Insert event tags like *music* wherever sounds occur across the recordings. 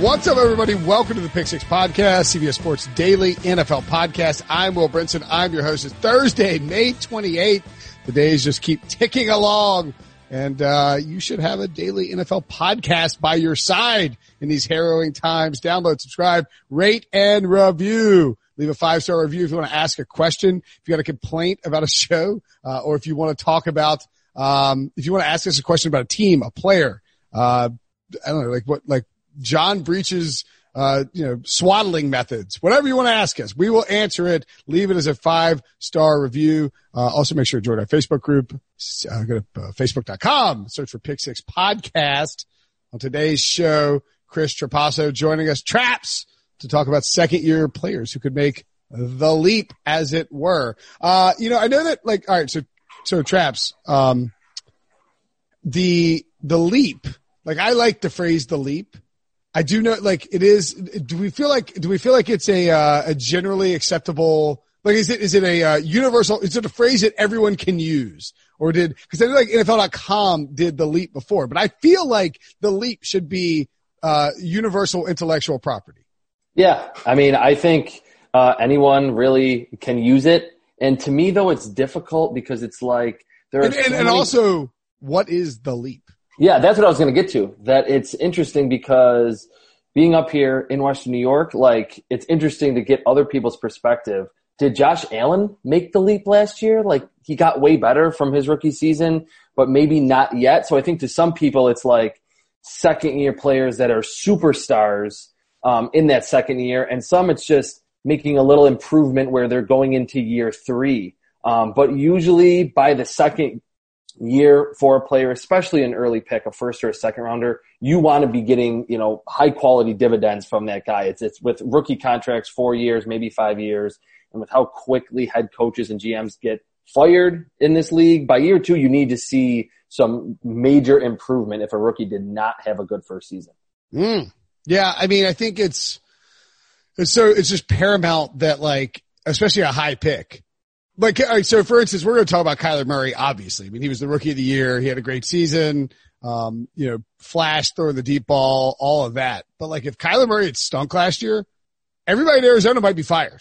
What's up, everybody? Welcome to the Pick Six Podcast, CBS Sports Daily NFL Podcast. I'm Will Brinson. I'm your host. It's Thursday, May 28th. The days just keep ticking along, and uh, you should have a daily NFL podcast by your side in these harrowing times. Download, subscribe, rate, and review. Leave a five star review if you want to ask a question, if you got a complaint about a show, uh, or if you want to talk about, um, if you want to ask us a question about a team, a player, uh, I don't know, like what, like John Breech's, uh, you know, swaddling methods, whatever you want to ask us, we will answer it. Leave it as a five star review. Uh, also make sure to join our Facebook group. Uh, go to uh, facebook.com, search for Pick Six Podcast. On today's show, Chris Trapasso joining us, Traps, to talk about second year players who could make the leap, as it were. Uh, you know, I know that, like, all right, so, so Traps, um, the, the leap, like, I like the phrase the leap I do know, like it is. Do we feel like? Do we feel like it's a uh, a generally acceptable? Like, is it is it a uh, universal? Is it a phrase that everyone can use, or did because I know like NFL.com did the leap before, but I feel like the leap should be uh, universal intellectual property. Yeah, I mean, I think uh, anyone really can use it, and to me though, it's difficult because it's like there are and, and, and also what is the leap? Yeah, that's what I was going to get to. That it's interesting because being up here in Western New York, like it's interesting to get other people's perspective. Did Josh Allen make the leap last year? Like he got way better from his rookie season, but maybe not yet. So I think to some people, it's like second year players that are superstars um, in that second year, and some it's just making a little improvement where they're going into year three. Um, but usually by the second year for a player, especially an early pick, a first or a second rounder, you want to be getting, you know, high quality dividends from that guy. It's, it's with rookie contracts, four years, maybe five years. And with how quickly head coaches and GMs get fired in this league, by year two, you need to see some major improvement if a rookie did not have a good first season. Mm. Yeah. I mean, I think it's, it's so, it's just paramount that like, especially a high pick, like, so for instance, we're going to talk about Kyler Murray, obviously. I mean, he was the rookie of the year. He had a great season. Um, you know, flash, throwing the deep ball, all of that. But like, if Kyler Murray had stunk last year, everybody in Arizona might be fired.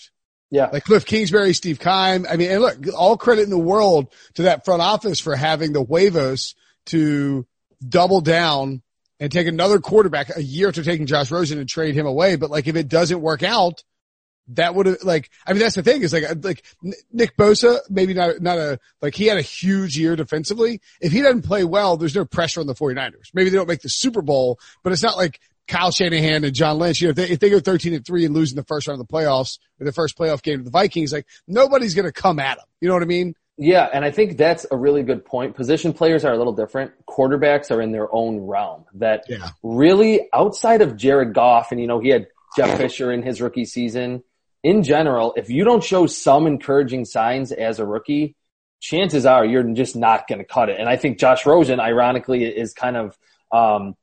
Yeah. Like Cliff Kingsbury, Steve Keim. I mean, and look, all credit in the world to that front office for having the huevos to double down and take another quarterback a year after taking Josh Rosen and trade him away. But like, if it doesn't work out, that would have like I mean that's the thing is like like Nick Bosa maybe not not a like he had a huge year defensively. If he doesn't play well there's no pressure on the 49ers. Maybe they don't make the Super Bowl but it's not like Kyle Shanahan and John Lynch you know if they, if they go 13 and 3 and lose in the first round of the playoffs or the first playoff game to the Vikings like nobody's going to come at them you know what I mean? Yeah and I think that's a really good point. Position players are a little different. Quarterbacks are in their own realm that yeah. really outside of Jared Goff and you know he had Jeff Fisher in his rookie season in general, if you don't show some encouraging signs as a rookie, chances are you're just not going to cut it. And I think Josh Rosen, ironically, is kind of um,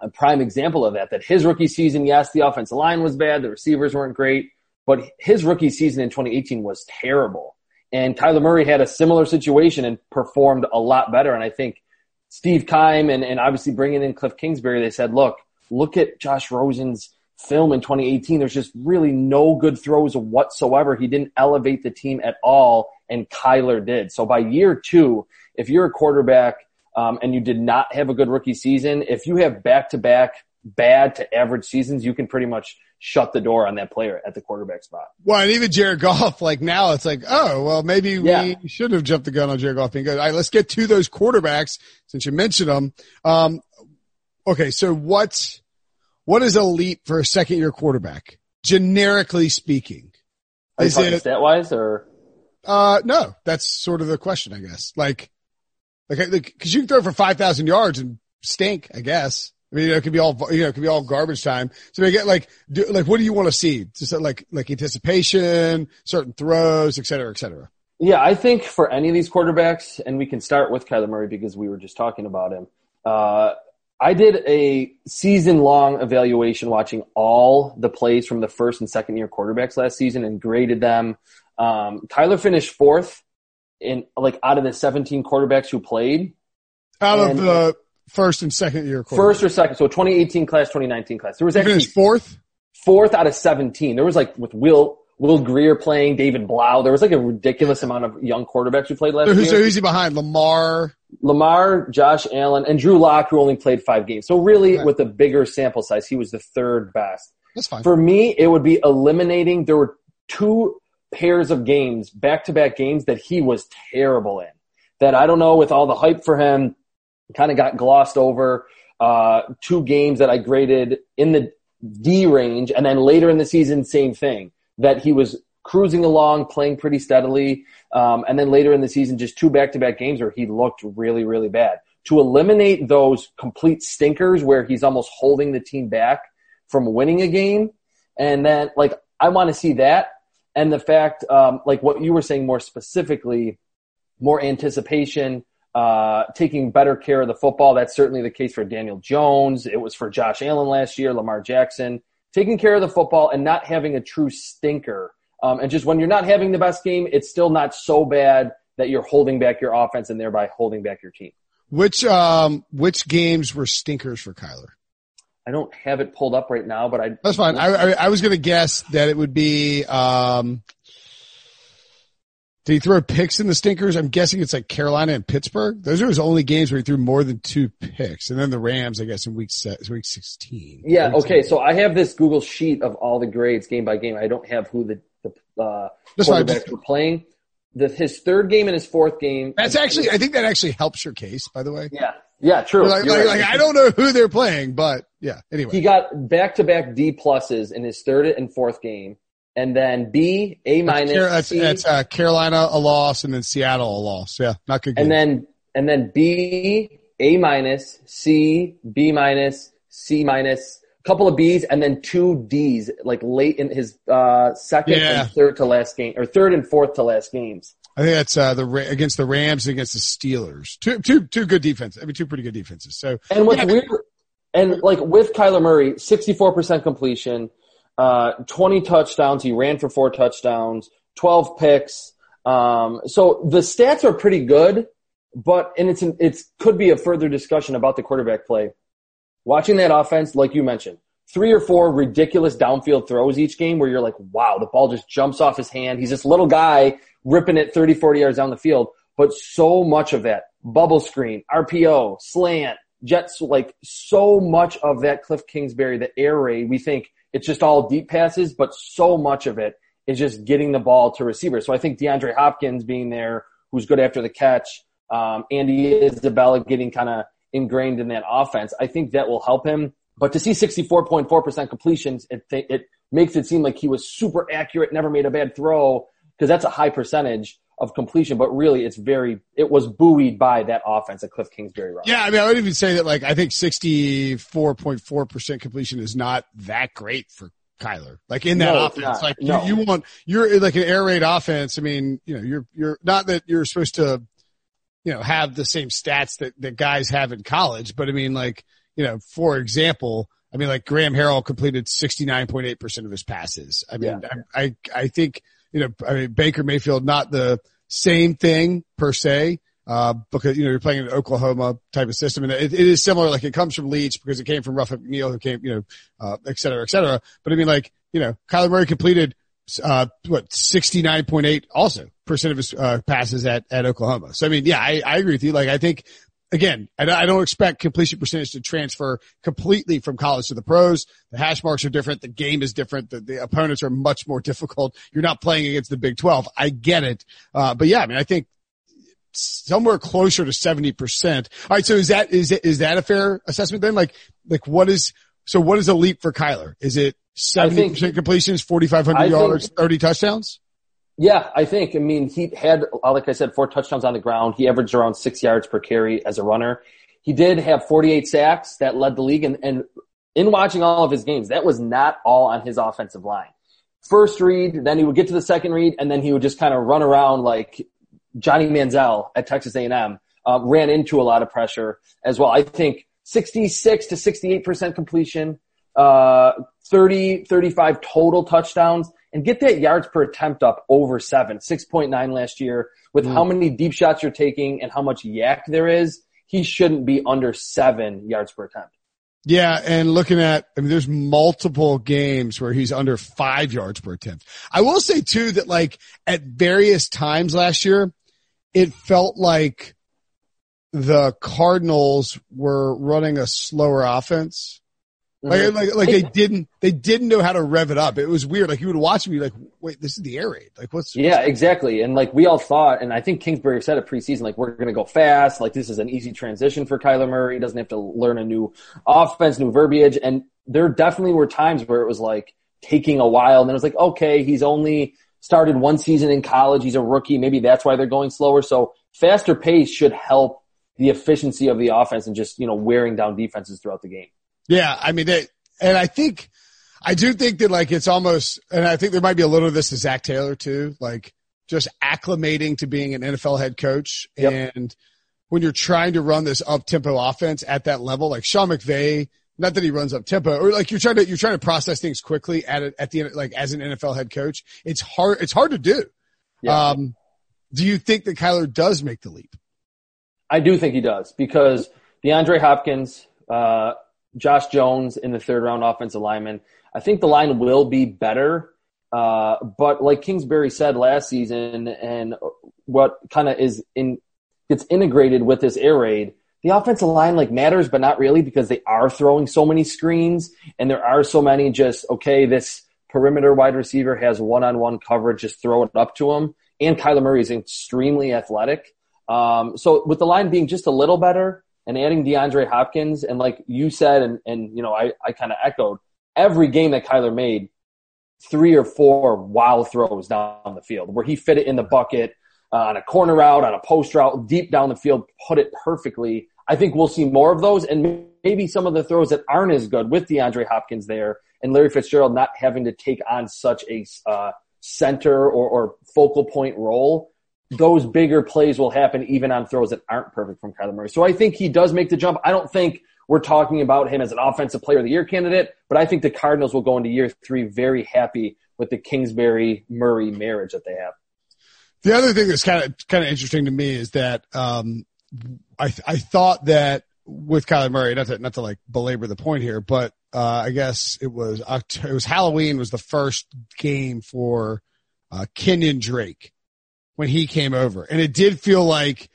a prime example of that. That his rookie season, yes, the offensive line was bad, the receivers weren't great, but his rookie season in 2018 was terrible. And Kyler Murray had a similar situation and performed a lot better. And I think Steve Keim and, and obviously bringing in Cliff Kingsbury, they said, look, look at Josh Rosen's film in 2018. There's just really no good throws whatsoever. He didn't elevate the team at all, and Kyler did. So by year two, if you're a quarterback um, and you did not have a good rookie season, if you have back to back bad to average seasons, you can pretty much shut the door on that player at the quarterback spot. Well, and even Jared Goff, like now it's like, oh, well, maybe yeah. we should have jumped the gun on Jared Goff being good. All right, let's get to those quarterbacks since you mentioned them. Um, okay. So what's, what is elite for a second year quarterback? Generically speaking. Is it stat wise or? Uh, no, that's sort of the question, I guess. Like, like, cause you can throw for 5,000 yards and stink, I guess. I mean, it could be all, you know, it could be all garbage time. So they get like, do, like, what do you want to see? Just like, like anticipation, certain throws, et cetera, et cetera. Yeah, I think for any of these quarterbacks, and we can start with Kyler Murray because we were just talking about him. Uh, I did a season long evaluation watching all the plays from the first and second year quarterbacks last season and graded them. Um, Kyler finished fourth in like out of the 17 quarterbacks who played. Out and, of the first and second year quarterbacks. First or second. So 2018 class, 2019 class. There was actually fourth? Fourth out of 17. There was like with Will, Will Grier playing, David Blough. There was like a ridiculous amount of young quarterbacks who played last so year. So who's he behind? Lamar? Lamar, Josh Allen, and Drew Lock, who only played five games. So really, with a bigger sample size, he was the third best. That's fine. For me, it would be eliminating. There were two pairs of games, back-to-back games that he was terrible in. That I don't know with all the hype for him, kind of got glossed over. Uh, two games that I graded in the D range, and then later in the season, same thing. That he was cruising along, playing pretty steadily. Um, and then later in the season, just two back-to-back games where he looked really, really bad. To eliminate those complete stinkers where he's almost holding the team back from winning a game, and then like I want to see that, and the fact, um, like what you were saying more specifically, more anticipation, uh, taking better care of the football. That's certainly the case for Daniel Jones. It was for Josh Allen last year, Lamar Jackson. Taking care of the football and not having a true stinker um, and just when you're not having the best game, it's still not so bad that you're holding back your offense and thereby holding back your team. Which um which games were stinkers for Kyler? I don't have it pulled up right now, but I that's fine. I I, I was going to guess that it would be um did he throw picks in the stinkers? I'm guessing it's like Carolina and Pittsburgh. Those are his only games where he threw more than two picks, and then the Rams, I guess, in week se- week 16. Yeah. Okay. So I have this Google sheet of all the grades game by game. I don't have who the uh, quarterbacks were playing. The, his third game and his fourth game. That's actually, I think that actually helps your case, by the way. Yeah. Yeah, true. Like, like, right. like, I don't know who they're playing, but yeah, anyway. He got back to back D pluses in his third and fourth game. And then B, A minus. That's, that's, that's uh, Carolina a loss and then Seattle a loss. Yeah, not good. And then, and then B, A minus, C, B minus, C minus, couple of B's and then two D's, like late in his uh, second yeah. and third to last game, or third and fourth to last games. I think that's uh, the against the Rams and against the Steelers. Two, two, two good defenses. I mean, two pretty good defenses. So and what's yeah, weird, and like with Kyler Murray, sixty-four percent completion, uh, twenty touchdowns. He ran for four touchdowns, twelve picks. Um, so the stats are pretty good, but and it's an, it's could be a further discussion about the quarterback play watching that offense, like you mentioned, three or four ridiculous downfield throws each game where you're like, wow, the ball just jumps off his hand. He's this little guy ripping it 30, 40 yards down the field. But so much of that bubble screen, RPO, slant, jets, like so much of that Cliff Kingsbury, the air raid, we think it's just all deep passes, but so much of it is just getting the ball to receivers. So I think DeAndre Hopkins being there, who's good after the catch, um, Andy Isabella getting kind of ingrained in that offense. I think that will help him. But to see 64.4% completions, it, it makes it seem like he was super accurate, never made a bad throw, because that's a high percentage of completion, but really it's very, it was buoyed by that offense at Cliff Kingsbury. Yeah. I mean, I would even say that like, I think 64.4% completion is not that great for Kyler. Like in that no, offense, like no. you, you want, you're like an air raid offense. I mean, you know, you're, you're not that you're supposed to, you know, have the same stats that, that guys have in college. But I mean, like, you know, for example, I mean, like Graham Harrell completed 69.8% of his passes. I mean, yeah. I, I, I think, you know, I mean, Baker Mayfield, not the same thing per se. uh, because, you know, you're playing an Oklahoma type of system and it, it is similar. Like it comes from Leach because it came from Ruff McNeill who came, you know, uh, et cetera, et cetera. But I mean, like, you know, Kyler Murray completed, uh, what, 69.8 also percent of his, uh, passes at, at Oklahoma. So I mean, yeah, I, I agree with you. Like I think, again, I, I don't expect completion percentage to transfer completely from college to the pros. The hash marks are different. The game is different. The, the opponents are much more difficult. You're not playing against the Big 12. I get it. Uh, but yeah, I mean, I think somewhere closer to 70%. All right. So is that, is it, is that a fair assessment then? Like, like what is, so what is a leap for Kyler? Is it 70% completions, 4,500 yards, 30 touchdowns? Yeah, I think. I mean, he had, like I said, four touchdowns on the ground. He averaged around six yards per carry as a runner. He did have 48 sacks that led the league. And, and in watching all of his games, that was not all on his offensive line. First read, then he would get to the second read, and then he would just kind of run around like Johnny Manziel at Texas A&M. Uh, ran into a lot of pressure as well. I think 66 to 68% completion, uh, 30, 35 total touchdowns and get that yards per attempt up over seven, 6.9 last year with mm. how many deep shots you're taking and how much YAC there is. He shouldn't be under seven yards per attempt. Yeah, and looking at, I mean, there's multiple games where he's under five yards per attempt. I will say too that like at various times last year, it felt like the Cardinals were running a slower offense. Like, mm-hmm. like, like they didn't, they didn't know how to rev it up. It was weird. Like you would watch me like, wait, this is the air raid. Like what's, yeah, what's exactly. And like we all thought, and I think Kingsbury said it preseason, like we're going to go fast. Like this is an easy transition for Kyler Murray. He doesn't have to learn a new offense, new verbiage. And there definitely were times where it was like taking a while. And then it was like, okay, he's only started one season in college. He's a rookie. Maybe that's why they're going slower. So faster pace should help the efficiency of the offense and just, you know, wearing down defenses throughout the game. Yeah, I mean, they, and I think, I do think that like it's almost, and I think there might be a little of this to Zac Taylor too, like just acclimating to being an NFL head coach. Yep. And when you're trying to run this up tempo offense at that level, like Sean McVay, not that he runs up tempo or like you're trying to, you're trying to process things quickly at it, at the end, like as an NFL head coach. It's hard, it's hard to do. Yeah. Um, do you think that Kyler does make the leap? I do think he does because DeAndre Hopkins, uh, Josh Jones in the third round offensive lineman. I think the line will be better. Uh, but like Kingsbury said last season and what kind of is in, gets integrated with this air raid, the offensive line like matters, but not really because they are throwing so many screens and there are so many just, okay, this perimeter wide receiver has one on one coverage, just throw it up to him. And Kyler Murray is extremely athletic. Um, so with the line being just a little better, and adding DeAndre Hopkins and like you said, and, and you know, I, I kind of echoed every game that Kyler made, three or four wild throws down the field where he fit it in the bucket uh, on a corner route, on a post route, deep down the field, put it perfectly. I think we'll see more of those and maybe some of the throws that aren't as good with DeAndre Hopkins there and Larry Fitzgerald not having to take on such a uh, center or, or focal point role those bigger plays will happen even on throws that aren't perfect from Kyler Murray. So I think he does make the jump. I don't think we're talking about him as an offensive player of the year candidate, but I think the Cardinals will go into year three very happy with the Kingsbury Murray marriage that they have. The other thing that's kind of kind of interesting to me is that um, I I thought that with Kyler Murray, not to not to like belabor the point here, but uh, I guess it was it was Halloween was the first game for uh, Kenyon Drake when he came over. And it did feel like,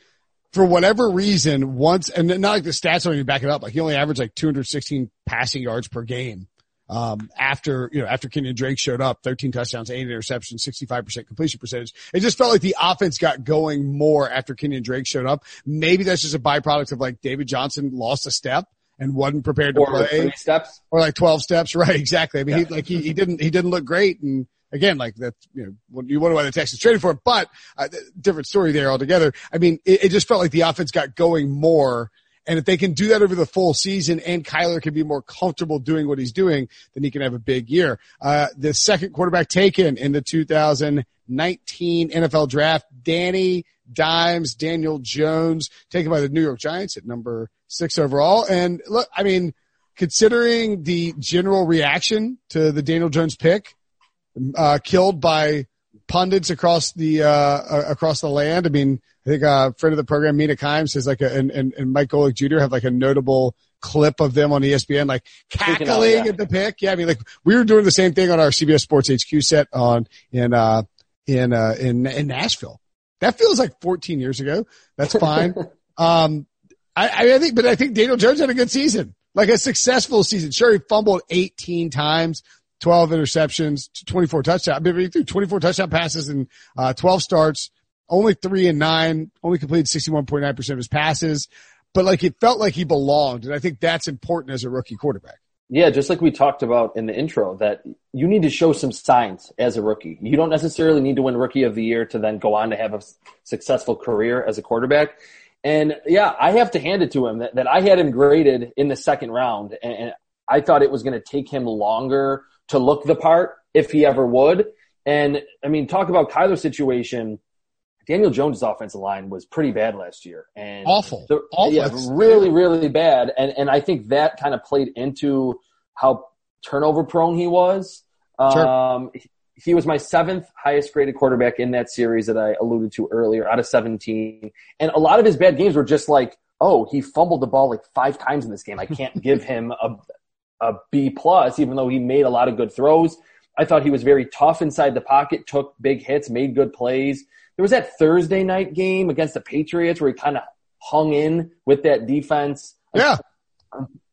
for whatever reason, once, and not like the stats don't even back it up, like he only averaged like 216 passing yards per game. Um, after, you know, after Kenyon Drake showed up, 13 touchdowns, 8 interceptions, 65% completion percentage. It just felt like the offense got going more after Kenyon Drake showed up. Maybe that's just a byproduct of like David Johnson lost a step and wasn't prepared to or play. steps. Or like 12 steps. *laughs* Right. Exactly. I mean, yeah. he, like he, he didn't, he didn't look great and, again, like that, you know, you wonder why the Texans traded for it, but uh, different story there altogether. I mean, it, it, just felt like the offense got going more. And if they can do that over the full season and Kyler can be more comfortable doing what he's doing, then he can have a big year. Uh, the second quarterback taken in the 2019 NFL draft, Danny Dimes, Daniel Jones, taken by the New York Giants at number six overall. And look, I mean, considering the general reaction to the Daniel Jones pick, uh, killed by pundits across the uh, across the land. I mean, I think uh, a friend of the program, Mina Kimes, says like a, and, and, and Mike Golic Jr. have like a notable clip of them on ESPN, like cackling out, yeah. at the pick. Yeah, I mean, like we were doing the same thing on our CBS Sports HQ set on in uh in uh in in Nashville. That feels like 14 years ago. That's fine. *laughs* um, I I think, but I think Daniel Jones had a good season, like a successful season. Sure, he fumbled 18 times. 12 interceptions, 24 touchdowns. I mean, 24 touchdown passes and uh, 12 starts, only three and nine, only completed 61.9% of his passes but like it felt like he belonged. And I think that's important as a rookie quarterback. Yeah, just like we talked about in the intro, that you need to show some signs as a rookie. You don't necessarily need to win rookie of the year to then go on to have a successful career as a quarterback. And yeah, I have to hand it to him that, that I had him graded in the second round and I thought it was going to take him longer to look the part if he ever would. And I mean, talk about Kyler's situation Daniel Jones' offensive line was pretty bad last year, and awful, the, awful, yeah, really, really bad. And and I think that kind of played into how turnover prone he was. Sure. Um, he was my seventh highest graded quarterback in that series that I alluded to earlier, out of 17. And a lot of his bad games were just like, oh, he fumbled the ball like five times in this game. I can't *laughs* give him a a B plus, even though he made a lot of good throws. I thought he was very tough inside the pocket, took big hits, made good plays. There was that Thursday night game against the Patriots where he kind of hung in with that defense. Yeah.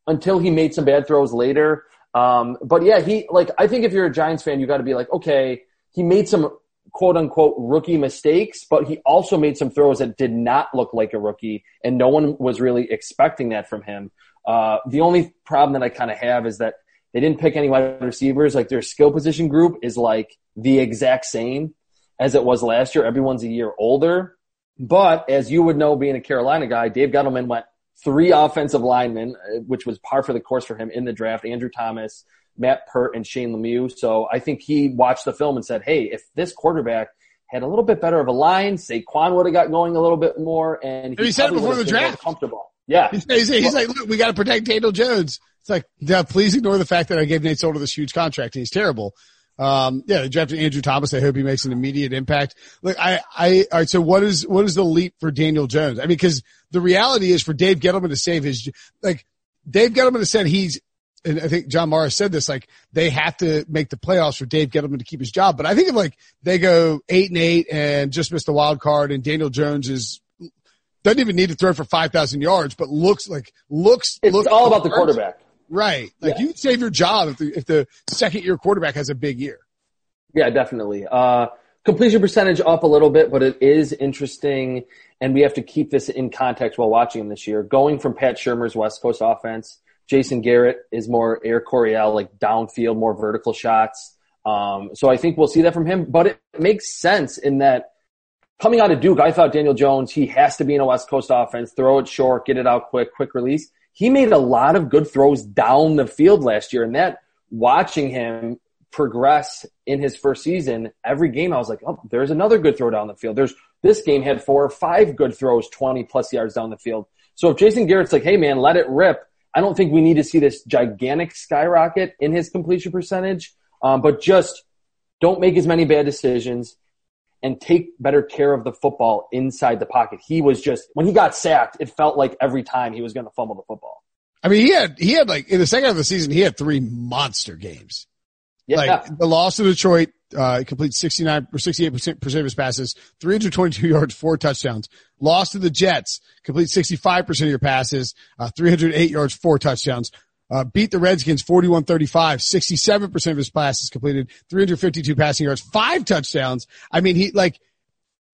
Until he made some bad throws later. Um, but yeah, he, like, I think if you're a Giants fan, you got to be like, okay, he made some quote unquote rookie mistakes, but he also made some throws that did not look like a rookie, and no one was really expecting that from him. Uh, the only problem that I kind of have is that they didn't pick any wide receivers. Like their skill position group is like the exact same as it was last year. Everyone's a year older. But as you would know, being a Carolina guy, Dave Gettleman went three offensive linemen, uh, which was par for the course for him in the draft. Andrew Thomas, Matt Peart, and Shane Lemieux. So I think he watched the film and said, "Hey, if this quarterback had a little bit better of a line, Saquon would have got going a little bit more." And he, he said before the draft, comfortable. Yeah, he's, he's, he's like, "Look, we got to protect Daniel Jones." It's like, yeah, please ignore the fact that I gave Nate Solder this huge contract and he's terrible. Um, yeah, they drafted Andrew Thomas. I hope he makes an immediate impact. Look, I, I, all right. So what is, what is the leap for Daniel Jones? I mean, cause the reality is for Dave Gettleman to save his, like, Dave Gettleman has said he's, and I think John Morris said this, like, they have to make the playoffs for Dave Gettleman to keep his job. But I think if like they go eight and eight and just miss the wild card and Daniel Jones is, doesn't even need to throw for 5,000 yards, but looks like, looks, it's looks all about the quarterback. Right. Like yeah. you save your job if the, if the second year quarterback has a big year. Yeah, definitely. Uh, completion percentage up a little bit, but it is interesting. And we have to keep this in context while watching him this year. Going from Pat Shurmur's West Coast offense, Jason Garrett is more Air Coryell, like downfield, more vertical shots. Um, so I think we'll see that from him, but it makes sense in that coming out of Duke, I thought Daniel Jones, he has to be in a West Coast offense, throw it short, get it out quick, quick release he made a lot of good throws down the field last year. And that watching him progress in his first season, every game I was like, oh, there's another good throw down the field. There's this game had four or five good throws, 20 plus yards down the field. So if Jason Garrett's like, hey man, let it rip. I don't think we need to see this gigantic skyrocket in his completion percentage. Um, but just don't make as many bad decisions and take better care of the football inside the pocket. He was just, when he got sacked, it felt like every time he was going to fumble the football. I mean, he had, he had like, in the second half of the season, he had three monster games. Yeah. Like the loss to Detroit, uh, complete 69 or 68% of his passes, 322 *laughs* yards, four touchdowns. Lost to the Jets, complete 65% of your passes, uh, 308 yards, four touchdowns. Uh, beat the Redskins 41-35, 67% of his passes completed, 352 passing yards, five touchdowns. I mean, he like,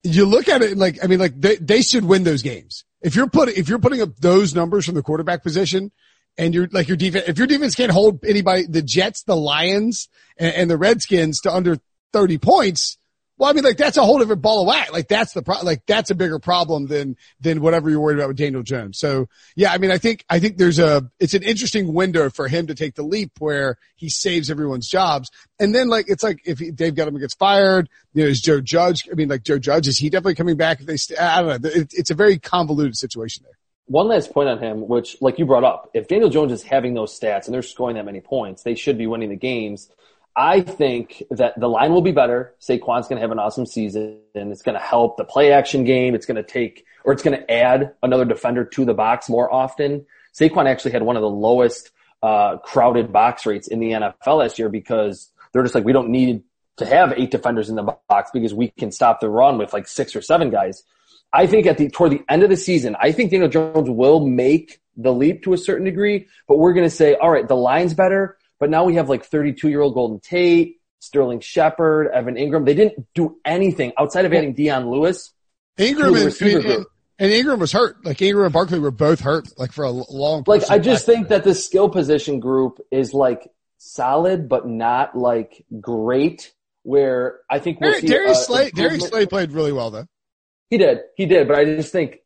you look at it like, I mean, like they, they should win those games. If you're putting, if you're putting up those numbers from the quarterback position and you're like your defense, if your defense can't hold anybody, the Jets, the Lions and, and the Redskins to under 30 points, well, I mean, like that's a whole different ball of wax. Like that's the pro- like that's a bigger problem than than whatever you're worried about with Daniel Jones. So yeah, I mean, I think I think there's a it's an interesting window for him to take the leap where he saves everyone's jobs, and then like it's like if Dave Gettleman gets fired, you know, is Joe Judge? I mean, like Joe Judge is he definitely coming back? If they, st- I don't know. It, it's a very convoluted situation there. One last point on him, which like you brought up, if Daniel Jones is having those stats and they're scoring that many points, they should be winning the games. I think that the line will be better. Saquon's going to have an awesome season and it's going to help the play action game. It's going to take, or it's going to add another defender to the box more often. Saquon actually had one of the lowest, uh, crowded box rates in the NFL last year because they're just like, we don't need to have eight defenders in the box because we can stop the run with like six or seven guys. I think at the, toward the end of the season, I think Daniel Jones will make the leap to a certain degree, but we're going to say, all right, the line's better but now we have like 32 year old Golden Tate, Sterling Shepard, Evan Engram. They didn't do anything outside of adding Dion Lewis. Engram and, I mean, and, and, Engram was hurt. Like Engram and Barkley were both hurt, like for a long. Time. Like I just think that the skill position group is like solid, but not like great. Where I think we'll see, Darius uh, Darius Slay played really well though. He did, he did, but I just think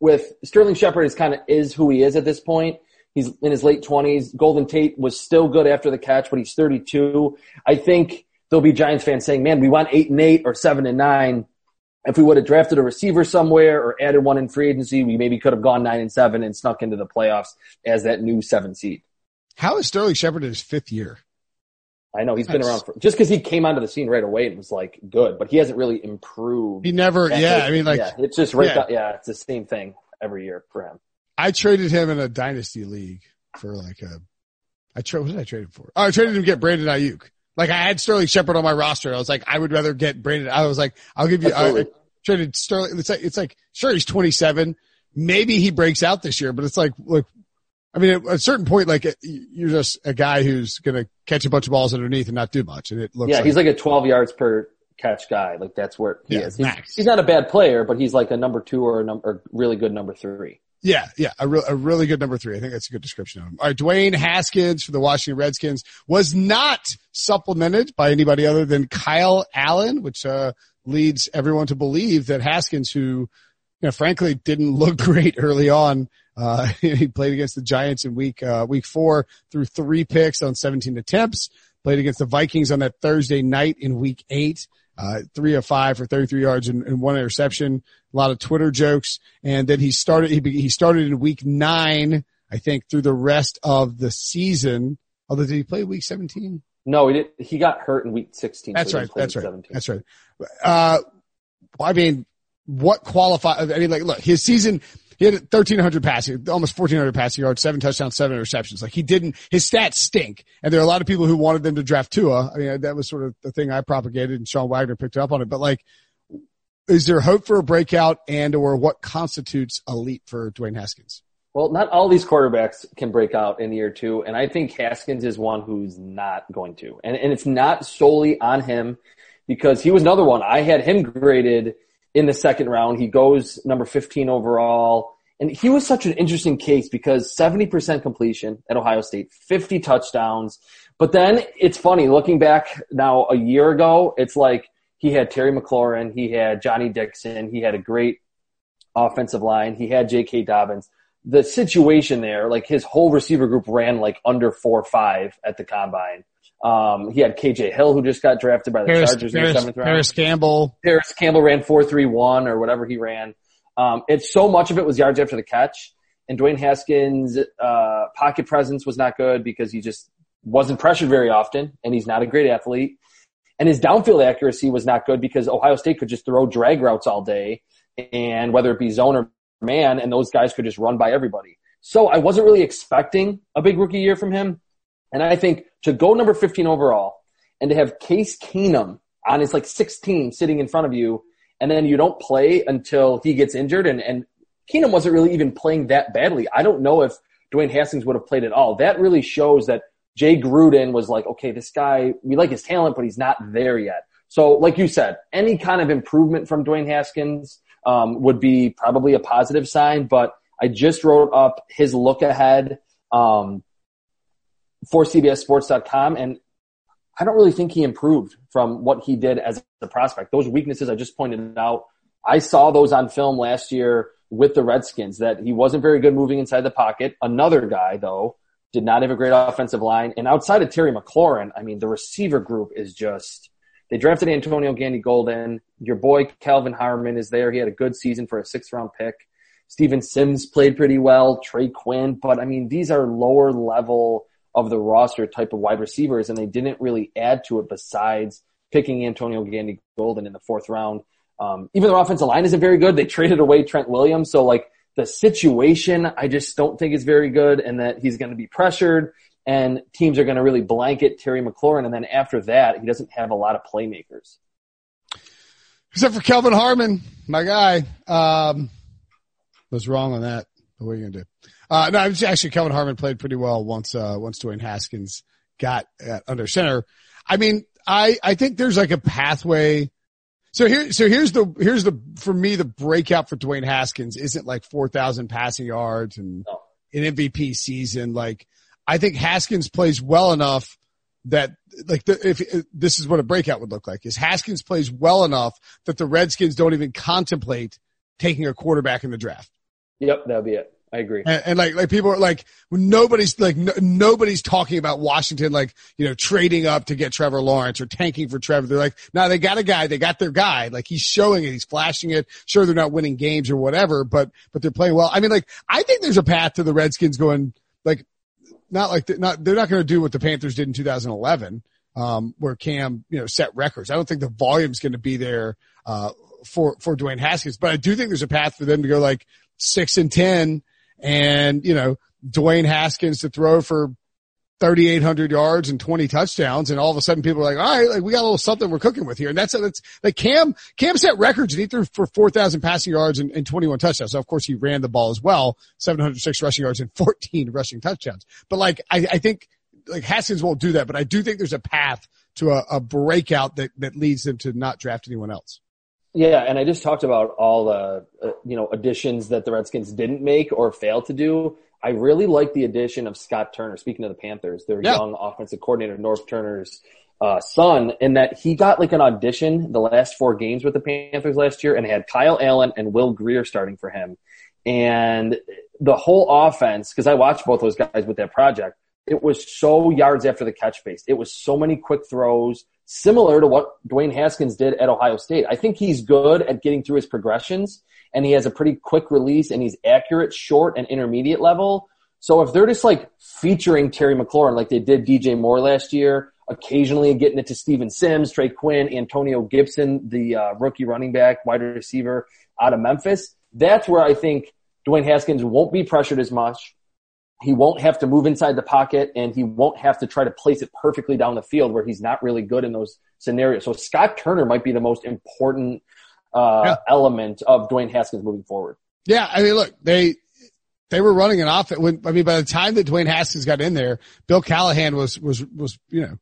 with Sterling Shepard is kind of is who he is at this point. He's in his late twenties. Golden Tate was still good after the catch, but he's 32. I think there'll be Giants fans saying, man, we want eight and eight or seven and nine. If we would have drafted a receiver somewhere or added one in free agency, we maybe could have gone nine and seven and snuck into the playoffs as that new seven seed. How is Sterling Shepard in his fifth year? I know he's That's, been around for just because he came onto the scene right away and was like good, but he hasn't really improved. He never, yeah. I mean, like, yeah, it's just right. Yeah. yeah, it's the same thing every year for him. I traded him in a dynasty league for like a. I traded. What did I trade him for? Oh, I traded him to get Brandon Aiyuk. Like I had Sterling Shepard on my roster. I was like, I would rather get Brandon. I was like, I'll give you. I, I traded Sterling. It's like it's like sure he's 27. Maybe he breaks out this year, but it's like look. I mean, at a certain point, like you're just a guy who's going to catch a bunch of balls underneath and not do much. And it looks. Yeah, like, he's like a 12 yards per catch guy. Like that's where he yeah, is. He's, he's, not a bad player, but he's like a number two or a number, or really good number three. Yeah, yeah, a, re- a really good number three. I think that's a good description of him. All right, Dwayne Haskins for the Washington Redskins was not supplemented by anybody other than Kyle Allen, which uh, leads everyone to believe that Haskins, who, you know, frankly didn't *laughs* look great early on, uh, *laughs* he played against the Giants in week uh, week four, threw three picks on 17 attempts. Played against the Vikings on that Thursday night in week eight uh, three of five for 33 yards and, and, one interception. A lot of Twitter jokes. And then he started, he, he started in week nine, I think, through the rest of the season. Although did he play week 17? No, he did. He got hurt in week 16. That's so right. That's right. 17. That's right. Uh, I mean, what qualify? I mean, like, look, his season, he had 1,300 passing, almost 1,400 passing yards, seven touchdowns, seven interceptions. Like he didn't, his stats stink. And there are a lot of people who wanted them to draft Tua. I mean, that was sort of the thing I propagated and Sean Wagner picked up on it. But like, is there hope for a breakout and or what constitutes a leap for Dwayne Haskins? Well, not all these quarterbacks can break out in year two. And I think Haskins is one who's not going to. And, and it's not solely on him because he was another one. I had him graded in the second round. He goes number 15 overall. And he was such an interesting case because 70% completion at Ohio State, 50 touchdowns. But then it's funny looking back now a year ago, it's like he had Terry McLaurin, he had Johnnie Dixon, he had a great offensive line, he had J.K. Dobbins. The situation there, like his whole receiver group ran like under four five at the combine. Um, he had KJ Hill who just got drafted by the Chargers Parris, in the seventh round. Parris Campbell. Parris Campbell ran four three one or whatever he ran. Um, it's so much of it was yards after the catch. And Dwayne Haskins' uh, pocket presence was not good because he just wasn't pressured very often, and he's not a great athlete. And his downfield accuracy was not good because Ohio State could just throw drag routes all day, and whether it be zone or man, and those guys could just run by everybody. So I wasn't really expecting a big rookie year from him. And I think to go number 15 overall and to have Case Keenum on his like 16 sitting in front of you, and then you don't play until he gets injured, and, and Keenum wasn't really even playing that badly. I don't know if Dwayne Haskins would have played at all. That really shows that Jay Gruden was like, okay, this guy, we like his talent, but he's not there yet. So, like you said, any kind of improvement from Dwayne Haskins um, would be probably a positive sign. But I just wrote up his look ahead. Um, for CBSSports.com, and I don't really think he improved from what he did as a prospect. Those weaknesses I just pointed out, I saw those on film last year with the Redskins that he wasn't very good moving inside the pocket. Another guy though did not have a great offensive line. And outside of Terry McLaurin, I mean, the receiver group is just, they drafted Antonio Gandy Golden. Your boy Kelvin Harmon is there. He had a good season for a sixth round pick. Steven Sims played pretty well. Trey Quinn, but I mean, these are lower level of the roster type of wide receivers, and they didn't really add to it besides picking Antonio Gandy Golden in the fourth round. Um, even their offensive line isn't very good. They traded away Trent Williams, so like the situation, I just don't think is very good, and that he's going to be pressured, and teams are going to really blanket Terry McLaurin, and then after that, he doesn't have a lot of playmakers. Except for Kelvin Harmon, my guy. Um, was wrong on that. What are you gonna do? Uh, no, actually Kelvin Harmon played pretty well once, uh, once Dwayne Haskins got uh, under center. I mean, I, I think there's like a pathway. So here, so here's the, here's the, for me, the breakout for Dwayne Haskins isn't like 4,000 passing yards and no. an MVP season. Like, I think Haskins plays well enough that like the, if, if this is what a breakout would look like is Haskins plays well enough that the Redskins don't even contemplate taking a quarterback in the draft. Yep, that'll be it. I agree. And, and, like, like people are like, nobody's like, no, nobody's talking about Washington, like, you know, trading up to get Trevor Lawrence or tanking for Trevor. They're like, no, they got a guy, they got their guy. Like he's showing it, he's flashing it. Sure, they're not winning games or whatever, but, but they're playing well. I mean, like, I think there's a path to the Redskins going, like, not like, the, not, they're not going to do what the Panthers did in 2011, um, where Cam, you know, set records. I don't think the volume's going to be there, uh, for, for Dwayne Haskins, but I do think there's a path for them to go like six and 10 and, you know, Dwayne Haskins to throw for 3,800 yards and 20 touchdowns. And all of a sudden people are like, all right, like we got a little something we're cooking with here. And that's, that's like Cam, Cam set records and he threw for 4,000 passing yards and, and 21 touchdowns. So of course he ran the ball as well, 706 rushing yards and *laughs* 14 rushing touchdowns. But like, I, I think like Haskins won't do that, but I do think there's a path to a, a breakout that, that leads them to not draft anyone else. Yeah, and I just talked about all the uh, you know additions that the Redskins didn't make or failed to do. I really like the addition of Scott Turner. Speaking of the Panthers, their yeah. young offensive coordinator, Norv Turner's uh, son, in that he got like an audition the last four games with the Panthers last year, and had Kyle Allen and Will Grier starting for him, and the whole offense. Because I watched both those guys with that project, it was so yards after the catch based. It was so many quick throws similar to what Dwayne Haskins did at Ohio State. I think he's good at getting through his progressions and he has a pretty quick release and he's accurate short and intermediate level. So if they're just like featuring Terry McLaurin like they did DJ Moore last year, occasionally getting it to Steven Sims, Trey Quinn, Antonio Gibson, the uh, rookie running back, wide receiver out of Memphis, that's where I think Dwayne Haskins won't be pressured as much. He won't have to move inside the pocket and he won't have to try to place it perfectly down the field where he's not really good in those scenarios. So Scott Turner might be the most important uh, yeah. element of Dwayne Haskins moving forward. Yeah, I mean, look, they they were running an offense. When, I mean, by the time that Dwayne Haskins got in there, Bill Callahan was was was you know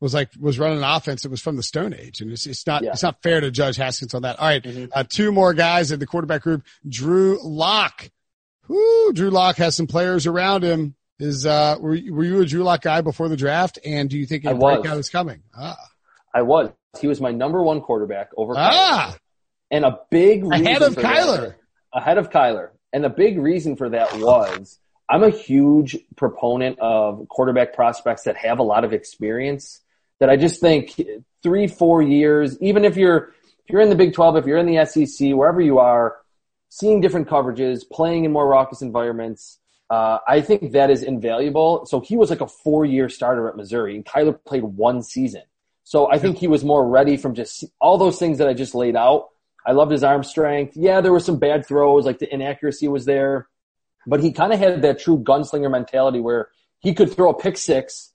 was like was running an offense that was from the Stone Age, and it's it's not yeah. it's not fair to judge Haskins on that. All right, mm-hmm. uh, two more guys in the quarterback group: Drew Lock Whoo, Drew Lock has some players around him. Is uh, were, were you a Drew Lock guy before the draft? And do you think a breakout is coming? Ah. I was. He was my number one quarterback over ah. Kyler. And a big ahead of Kyler. That, ahead of Kyler. And a big reason for that was I'm a huge proponent of quarterback prospects that have a lot of experience. That I just think three, four years, even if you're if you're in the Big 12, if you're in the SEC, wherever you are, seeing different coverages, playing in more raucous environments. Uh, I think that is invaluable. So he was like a four year starter at Missouri, and Kyler played one season. So I think he was more ready from just all those things that I just laid out. I loved his arm strength. Yeah, there were some bad throws, like the inaccuracy was there, but he kind of had that true gunslinger mentality where he could throw a pick six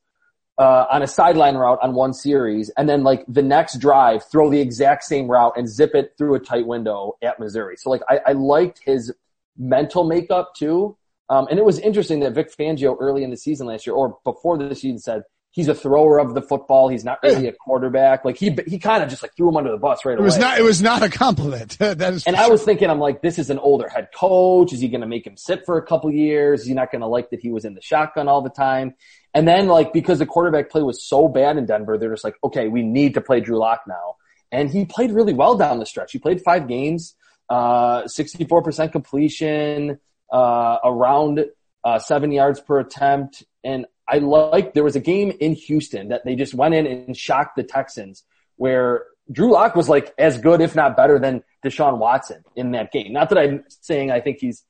uh, on a sideline route on one series, and then like the next drive, throw the exact same route and zip it through a tight window at Missouri. So like I, I liked his mental makeup too. Um, and it was interesting that Vic Fangio early in the season last year, or before the season, said he's a thrower of the football. He's not really a quarterback. Like he he kind of just like threw him under the bus right away. It was not it was not a compliment. *laughs* that is. And I was thinking, I'm like, this is an older head coach. Is he going to make him sit for a couple years? Is he not going to like that he was in the shotgun all the time? And then like because the quarterback play was so bad in Denver, they're just like, okay, we need to play Drew Lock now. And he played really well down the stretch. He played five games, uh, 64% completion, uh, around uh, seven yards per attempt. And I like there was a game in Houston that they just went in and shocked the Texans where Drew Lock was like as good, if not better than Deshaun Watson in that game. Not that I'm saying I think he's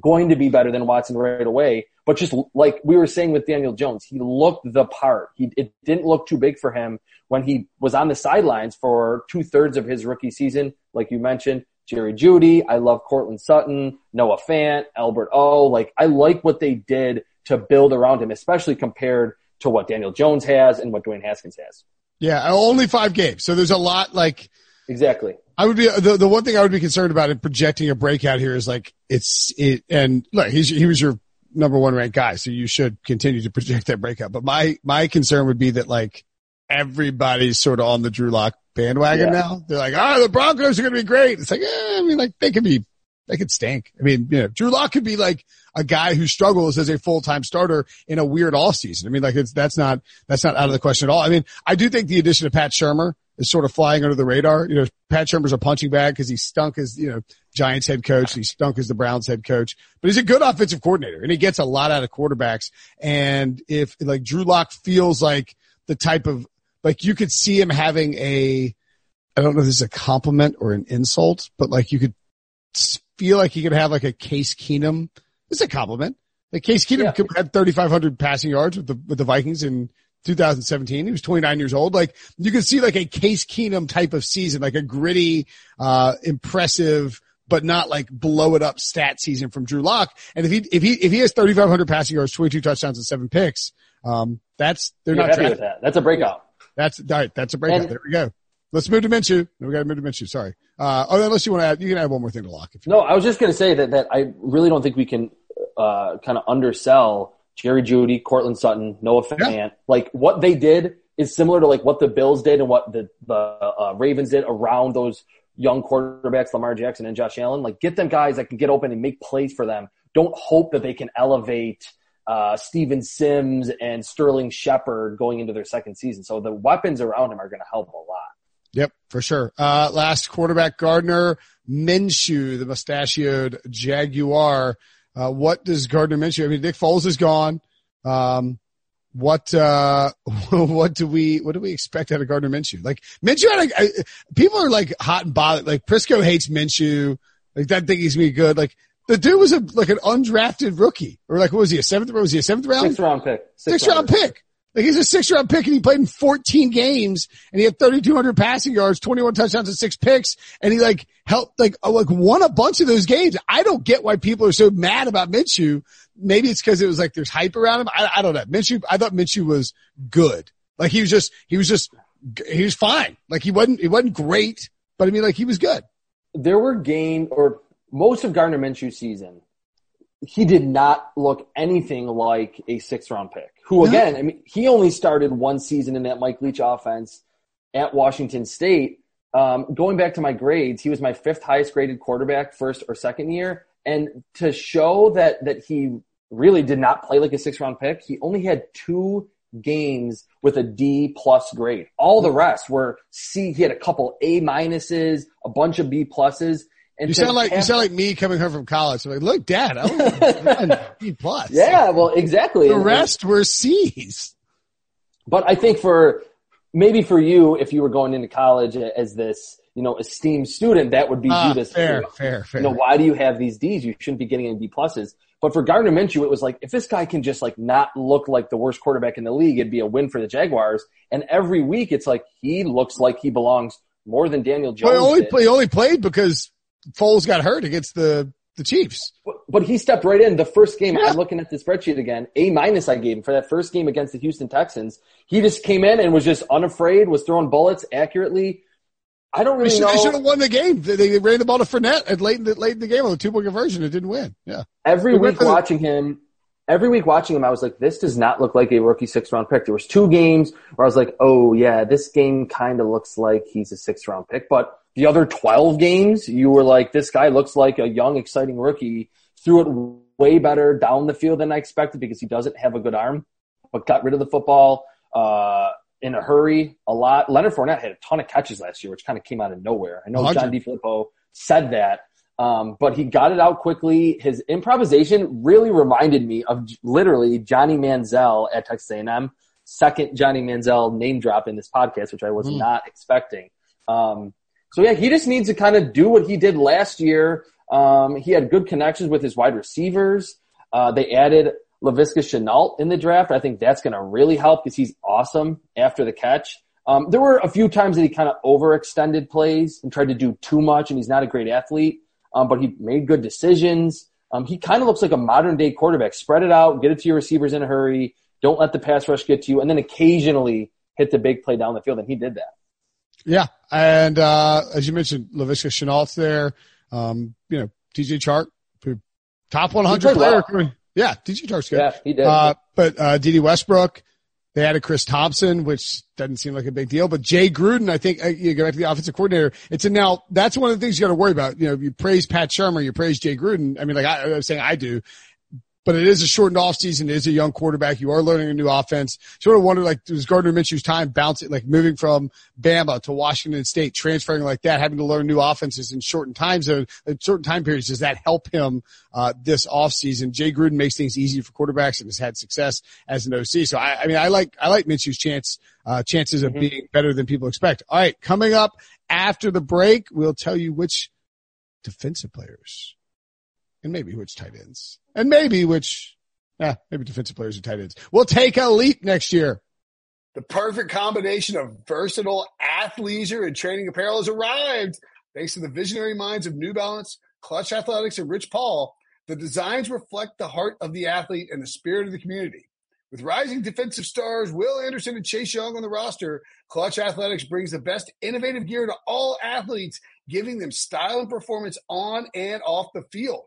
going to be better than Watson right away, but just like we were saying with Daniel Jones, he looked the part. He, it didn't look too big for him when he was on the sidelines for two thirds of his rookie season. Like you mentioned, Jerry Jeudy, I love Courtland Sutton, Noah Fant, Albert O. Like I like what they did to build around him, especially compared to what Daniel Jones has and what Dwayne Haskins has. Yeah, only five games. So there's a lot like exactly. I would be the the one thing I would be concerned about in projecting a breakout here is like it's it and look he's he was your number one ranked guy, so you should continue to project that breakout. But my my concern would be that like everybody's sort of on the Drew Lock bandwagon yeah. now. They're like, oh, the Broncos are going to be great. It's like, eh, I mean, like they could be, they could stink. I mean, you know, Drew Lock could be like a guy who struggles as a full-time starter in a weird all season. I mean, like it's, that's not, that's not out of the question at all. I mean, I do think the addition of Pat Shurmur is sort of flying under the radar. You know, Pat Shurmur's a punching bag because he stunk as, you know, Giants head coach. He stunk as the Browns head coach, but he's a good offensive coordinator and he gets a lot out of quarterbacks. And if like Drew Lock feels like the type of, like you could see him having a, I don't know if this is a compliment or an insult, but like you could feel like he could have like a Case Keenum. It's a compliment. Like Case Keenum yeah. had 3,500 passing yards with the, with the Vikings in 2017. He was 29 years old. Like you can see like a Case Keenum type of season, like a gritty, uh, impressive, but not like blow it up stat season from Drew Lock. And if he, if he, if he has 3,500 passing yards, 22 touchdowns and seven picks, um, that's, they're You're not happy that. That's a breakout. That's, all right. That's a breakout. And, there we go. Let's move to Minshew. No, we got to move to Minshew. Sorry. Uh, oh, unless you want to add, you can add one more thing to lock. If you no, want. I was just going to say that, that I really don't think we can, uh, kind of undersell Jerry Jeudy, Courtland Sutton, Noah Fant. Yeah. Like what they did is similar to like what the Bills did and what the, the, uh, Ravens did around those young quarterbacks, Lamar Jackson and Josh Allen. Like get them guys that can get open and make plays for them. Don't hope that they can elevate, uh, Steven Sims and Sterling Shepard going into their second season. So the weapons around him are going to help a lot. Yep, for sure. Uh, last quarterback Gardner Minshew, the mustachioed Jaguar. Uh, what does Gardner Minshew? I mean, Nick Foles is gone. Um, what, uh, *laughs* what do we, what do we expect out of Gardner Minshew? Like Minshew had a, I, people are like hot and bothered. Like Prisco hates Minshew. Like that thing he's gonna be good. Like the dude was a, like an undrafted rookie or like, what was he? A seventh, was he a seventh round? Sixth round pick. Sixth, Sixth round pick. Like he's a six round pick and he played in 14 games and he had 3,200 passing yards, 21 touchdowns and six picks. And he like helped, like, uh, like won a bunch of those games. I don't get why people are so mad about Minshew. Maybe it's because it was like there's hype around him. I, I don't know. Minshew, I thought Minshew was good. Like he was just, he was just, he was fine. Like he wasn't, he wasn't great, but I mean, like he was good. There were game or most of Gardner Minshew's season he did not look anything like a six round pick. Who again, I mean, he only started one season in that Mike Leach offense at Washington State. Um, going back to my grades, he was my fifth highest graded quarterback, first or second year. And to show that that he really did not play like a six round pick, he only had two games with a D plus grade. All the rest were C. He had a couple A minuses, a bunch of B pluses. You sound like you sound like me coming home from college. I'm like, look, Dad, I B *laughs* plus. Yeah, well, exactly. The rest were C's. But I think for maybe for you, if you were going into college as this, you know, esteemed student, that would be uh, viewed as fair, fair, fair. You know, why do you have these D's? You shouldn't be getting any B pluses. But for Gardner Minshew, it was like if this guy can just like not look like the worst quarterback in the league, it'd be a win for the Jaguars. And every week, it's like he looks like he belongs more than Daniel Jones. Well, he only, did. he only played because Foles got hurt against the the Chiefs. But he stepped right in the first game. Yeah. I'm looking at the spreadsheet again. A minus I gave him for that first game against the Houston Texans. He just came in and was just unafraid, was throwing bullets accurately. I don't really they should, know. They should have won the game. They, they ran the ball to Fournette and late in the, late in the game on a two point conversion. It didn't win. Yeah. Every week watching the, him, every week watching him, I was like, this does not look like a rookie six round pick. There was two games where I was like, oh yeah, this game kind of looks like he's a six round pick, but the other 12 games, you were like, this guy looks like a young, exciting rookie. Threw it way better down the field than I expected because he doesn't have a good arm, but got rid of the football, uh, in a hurry a lot. Leonard Fournette had a ton of catches last year, which kind of came out of nowhere. I know 100. John DeFilippo said that. Um, but he got it out quickly. His improvisation really reminded me of literally Johnny Manziel at Texas A&M. Second Johnny Manziel name drop in this podcast, which I was mm. not expecting. Um, so yeah, he just needs to kind of do what he did last year. Um, he had good connections with his wide receivers. Uh, they added Laviska Shenault in the draft. I think that's going to really help because he's awesome after the catch. Um, there were a few times that he kind of overextended plays and tried to do too much, and he's not a great athlete, um, but he made good decisions. Um, he kind of looks like a modern day quarterback. Spread it out, get it to your receivers in a hurry. Don't let the pass rush get to you, and then occasionally hit the big play down the field, and he did that. Yeah, and uh, as you mentioned, Laviska Shenault's there. Um, you know, DJ Chark, top 100 player. Well. Yeah, DJ Chark's good. Yeah, he did. Uh, but uh, Dede Westbrook, they added Chris Thompson, which doesn't seem like a big deal. But Jay Gruden, I think uh, you go back to the offensive coordinator. It's a now that's one of the things you got to worry about. You know, you praise Pat Shurmur, you praise Jay Gruden. I mean, like I, I'm saying, I do but it is a shortened off season. It is a young quarterback. You are learning a new offense. Sort of wonder, like, was Gardner Minshew's time bouncing, like moving from Bama to Washington State, transferring like that, having to learn new offenses in shortened time zone, in certain time periods. Does that help him, uh, this off season? Jay Gruden makes things easy for quarterbacks and has had success as an OC. So I, I mean, I like, I like Minshew's chance, uh, chances of mm-hmm. being better than people expect. All right. Coming up after the break, we'll tell you which defensive players and maybe which tight ends, and maybe which, yeah, maybe defensive players and tight ends. We'll take a leap next year. The perfect combination of versatile athleisure and training apparel has arrived. Thanks to the visionary minds of New Balance, Clutch Athletics, and Rich Paul, the designs reflect the heart of the athlete and the spirit of the community. With rising defensive stars Will Anderson and Chase Young on the roster, Clutch Athletics brings the best innovative gear to all athletes, giving them style and performance on and off the field.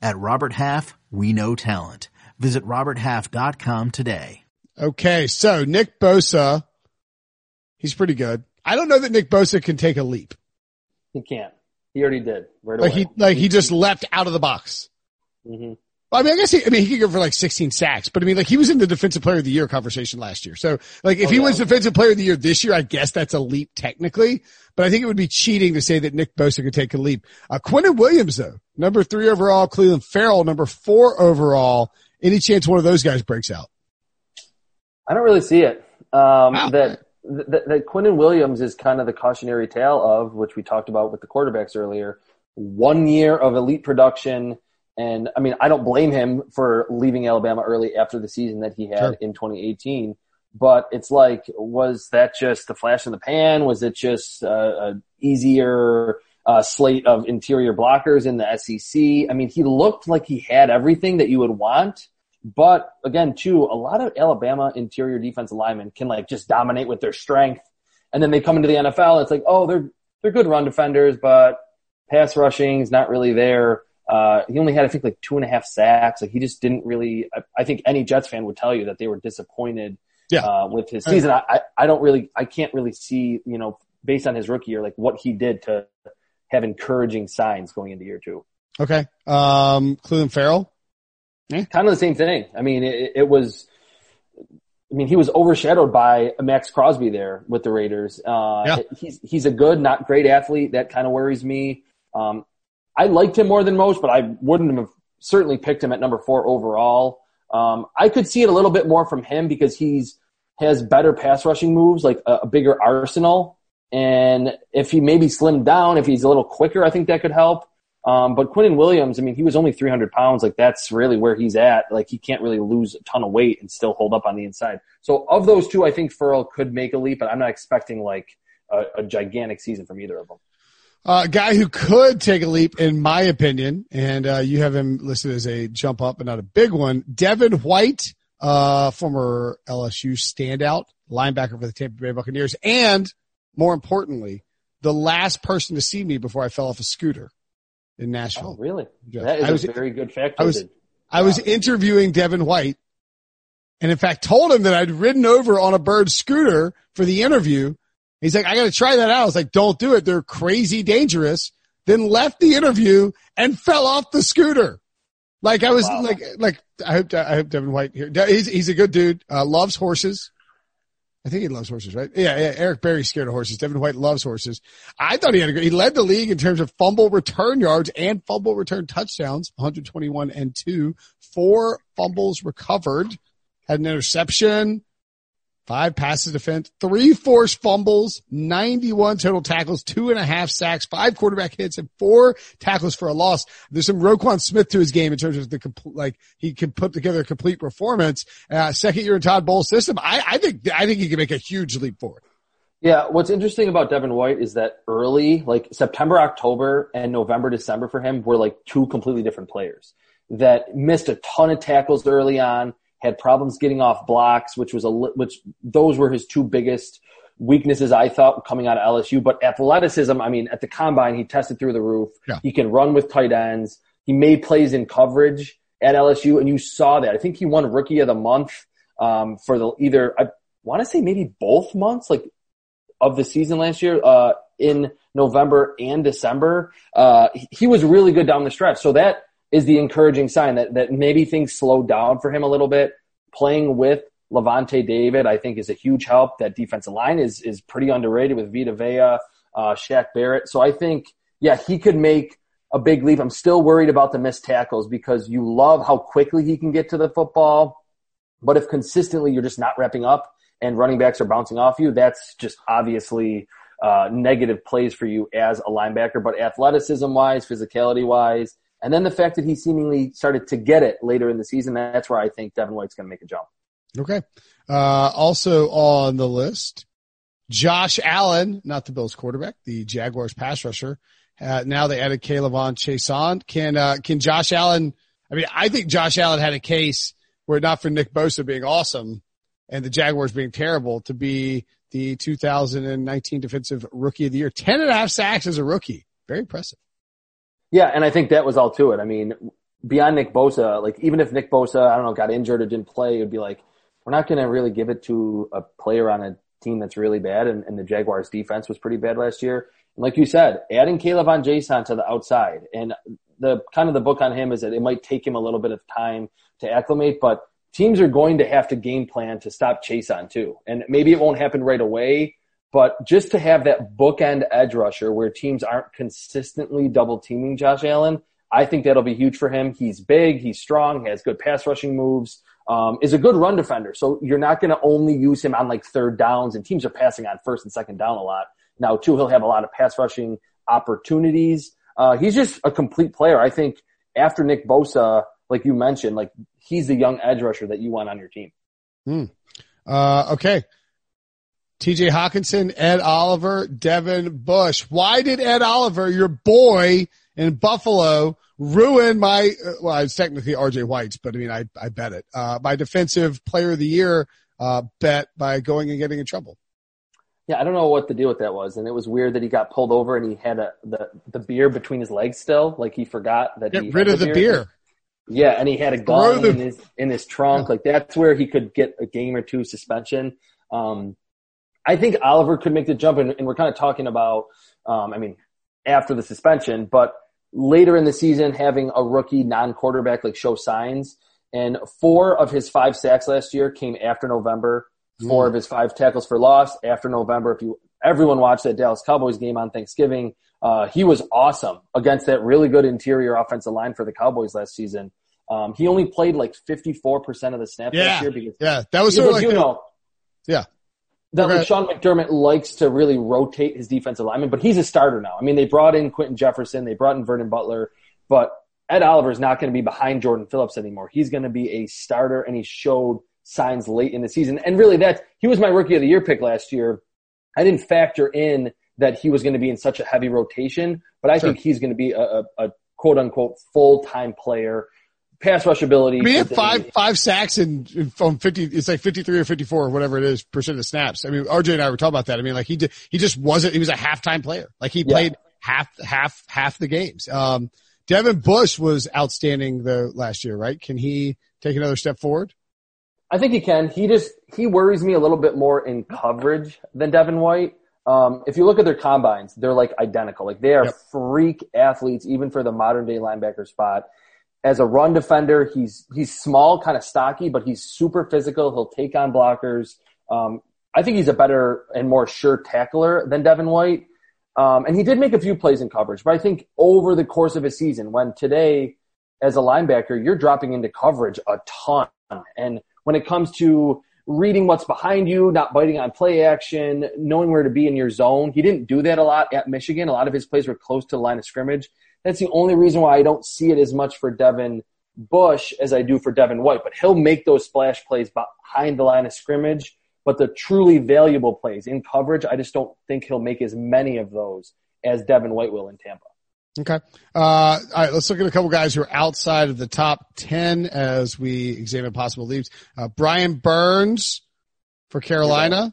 At Robert Half, we know talent. Visit RobertHalf.com today. Okay, so Nick Bosa, he's pretty good. I don't know that Nick Bosa can take a leap. He can't. He already did. Right like away. he like he just leapt out of the box. Mm-hmm. I mean, I guess he, I mean, he could go for like 16 sacks, but I mean, like he was in the defensive player of the year conversation last year. So like if oh, he yeah. wins defensive player of the year this year, I guess that's a leap technically, but I think it would be cheating to say that Nick Bosa could take a leap. Uh, Quinnen Williams though, number three overall, Clelin Ferrell, number four overall. Any chance one of those guys breaks out? I don't really see it. Um, wow. that, that, that Quinnen Williams is kind of the cautionary tale of, which we talked about with the quarterbacks earlier, one year of elite production – and I mean, I don't blame him for leaving Alabama early after the season that he had sure. in 2018. But it's like, was that just a flash in the pan? Was it just a, a easier uh, slate of interior blockers in the SEC? I mean, he looked like he had everything that you would want. But again, too, a lot of Alabama interior defensive linemen can like just dominate with their strength. And then they come into the NFL. it's like, oh, they're, they're good run defenders, but pass rushing is not really there. Uh, he only had, I think, like two and a half sacks. Like he just didn't really. I, I think any Jets fan would tell you that they were disappointed yeah. uh, with his season. I, I, I don't really, I can't really see, you know, based on his rookie year, like what he did to have encouraging signs going into year two. Okay. Um, Clelin Ferrell. Yeah. Kind of the same thing. I mean, it, it, was. I mean, he was overshadowed by Maxx Crosby there with the Raiders. Uh, yeah. he's he's a good, not great athlete. That kind of worries me. Um, I liked him more than most, but I wouldn't have certainly picked him at number four overall. Um, I could see it a little bit more from him because he's has better pass rushing moves, like a, a bigger arsenal. And if he maybe slimmed down, if he's a little quicker, I think that could help. Um, but Quinnen Williams, I mean, he was only 300 pounds. Like that's really where he's at. Like he can't really lose a ton of weight and still hold up on the inside. So of those two, I think Ferrell could make a leap, but I'm not expecting like a, a gigantic season from either of them. A uh, guy who could take a leap, in my opinion, and uh, you have him listed as a jump up, but not a big one. Devin White, uh, former LSU standout linebacker for the Tampa Bay Buccaneers, and more importantly, the last person to see me before I fell off a scooter in Nashville. Oh, really? That is I was, a very good fact. I was, I was interviewing Devin White, and in fact told him that I'd ridden over on a bird scooter for the interview He's like, I got to try that out. I was like, don't do it. They're crazy dangerous. Then left the interview and fell off the scooter. Like I was Wow. like like I hope I hope Devin White here. He's he's a good dude. Uh, loves horses. I think he loves horses, right? Yeah, yeah. Eric Berry's scared of horses. Devin White loves horses. I thought he had a good. He led the league in terms of fumble return yards and fumble return touchdowns. 121 and two. Four fumbles recovered. Had an interception. Five passes defense, three forced fumbles, 91 total tackles, two and a half sacks, five quarterback hits, and four tackles for a loss. There's some Roquan Smith to his game in terms of the complete, like he can put together a complete performance. Uh, second year in Todd Bowles system. I, I think, I think he can make a huge leap forward. Yeah, what's interesting about Devin White is that early, like September, October, and November, December for him were like two completely different players that missed a ton of tackles early on, had problems getting off blocks, which was a which those were his two biggest weaknesses I thought coming out of LSU. But athleticism, I mean, at the combine he tested through the roof. Yeah. He can run with tight ends. He made plays in coverage at LSU, and you saw that. I think he won Rookie of the Month um, for the either I want to say maybe both months, like of the season last year, uh, in November and December. Uh, he- he was really good down the stretch. So that is the encouraging sign that, that maybe things slowed down for him a little bit. Playing with Lavonte David, I think is a huge help. That defensive line is, is pretty underrated with Vita Vea, uh, Shaq Barrett. So I think, yeah, he could make a big leap. I'm still worried about the missed tackles because you love how quickly he can get to the football. But if consistently you're just not wrapping up and running backs are bouncing off you, that's just obviously uh, negative plays for you as a linebacker. But athleticism wise, physicality wise, and then the fact that he seemingly started to get it later in the season, that's where I think Devin White's going to make a jump. Okay. Uh, also on the list, Josh Allen, not the Bills quarterback, the Jaguars pass rusher. Uh, now they added K'Lavon Chaisson. Can, uh, can Josh Allen, I mean, I think Josh Allen had a case where not for Nick Bosa being awesome and the Jaguars being terrible to be the 2019 defensive rookie of the year. 10 and a half sacks as a rookie. Very impressive. Yeah, and I think that was all to it. I mean, beyond Nick Bosa, like even if Nick Bosa, I don't know, got injured or didn't play, it'd be like, we're not going to really give it to a player on a team that's really bad. And, and the Jaguars defense was pretty bad last year. And like you said, adding K'Lavon Chaisson to the outside and the kind of the book on him is that it might take him a little bit of time to acclimate, but teams are going to have to game plan to stop Chaisson too. And maybe it won't happen right away, but just to have that bookend edge rusher where teams aren't consistently double teaming Josh Allen, I think that'll be huge for him. He's big, he's strong, has good pass rushing moves, um, is a good run defender. So you're not going to only use him on like third downs and teams are passing on first and second down a lot. Now too, he'll have a lot of pass rushing opportunities. Uh, he's just a complete player. I think after Nick Bosa, like you mentioned, like he's the young edge rusher that you want on your team. Uh, okay. TJ Hockenson, Ed Oliver, Devin Bush. Why did Ed Oliver, your boy in Buffalo, ruin my, uh, well, it's technically RJ White's, but I mean, I, I bet it, uh, my defensive player of the year, uh, bet by going and getting in trouble. Yeah, I don't know what the deal with that was, and it was weird that he got pulled over and he had a, the the beer between his legs still, like he forgot that Get he rid had of the beer. Yeah, and he had a gun the- in his in his trunk. *laughs* Like that's where he could get a game or two suspension. Um, I think Oliver could make the jump, and, and we're kind of talking about. Um, I mean, after the suspension, but later in the season, having a rookie non-quarterback like show signs, and four of his five sacks last year came after November. Four of his five tackles for loss after November. If you everyone watched that Dallas Cowboys game on Thanksgiving, uh, he was awesome against that really good interior offensive line for the Cowboys last season. Um, he only played like 54% of the snaps Yeah. last year because, Yeah. That was sort of like, you the- know, yeah. That Okay. like Sean McDermott likes to really rotate his defensive lineman, but he's a starter now. I mean, they brought in Quinton Jefferson, they brought in Vernon Butler, but Ed Oliver is not going to be behind Jordan Phillips anymore. He's going to be a starter, and he showed signs late in the season. And really, that he was my rookie of the year pick last year. I didn't factor in that he was going to be in such a heavy rotation, but I Sure. think he's going to be a, a, a quote unquote full time player. Pass rush ability. I mean, he had is- five, five sacks and from 50, it's like 53 or 54 or whatever it is percent of snaps. I mean, RJ and I were talking about that. I mean, like he did, he just wasn't, he was a halftime player. Like he Yeah. played half, half, half the games. Um, Devin Bush was outstanding the last year, right? Can he take another step forward? I think he can. He just he worries me a little bit more in coverage than Devin White. Um, if you look at their combines, they're like identical. Like they are Yep. freak athletes, even for the modern day linebacker spot. As a run defender, he's he's small, kind of stocky, but he's super physical. He'll take on blockers. Um, I think he's a better and more sure tackler than Devin White. Um, and he did make a few plays in coverage, but I think over the course of a season, when today as a linebacker, you're dropping into coverage a ton. And when it comes to reading what's behind you, not biting on play action, knowing where to be in your zone, he didn't do that a lot at Michigan. A lot of his plays were close to the line of scrimmage. That's the only reason why I don't see it as much for Devin Bush as I do for Devin White. But he'll make those splash plays behind the line of scrimmage. But the truly valuable plays in coverage, I just don't think he'll make as many of those as Devin White will in Tampa. Okay. Uh, all right. Let's look at a couple guys who are outside of the top 10 as we examine possible leaves. Uh, Brian Burns for Carolina.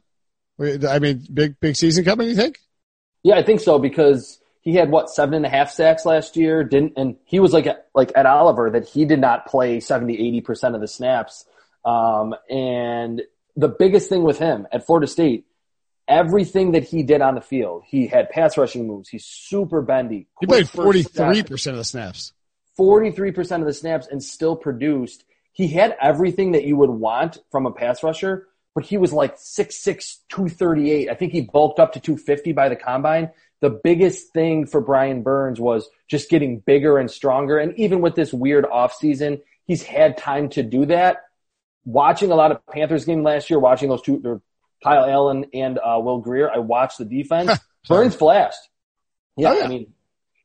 I mean, big, big season coming, you think? Yeah, I think so because he had what, seven and a half sacks last year. Didn't, and he was like, like at Oliver that he did not play 70, 80% of the snaps. Um, and the biggest thing with him at Florida State, everything that he did on the field. He had pass rushing moves. He's super bendy. He played 43% of the snaps. 43% of the snaps and still produced. He had everything that you would want from a pass rusher, but he was like 6'6", 238. I think he bulked up to 250 by the combine. The biggest thing for Brian Burns was just getting bigger and stronger. And even with this weird offseason, he's had time to do that. Watching a lot of Panthers game last year, watching those two, Kyle Allen and uh, Will Grier, I watched the defense. *laughs* Burns flashed. Yeah, oh, yeah, I mean,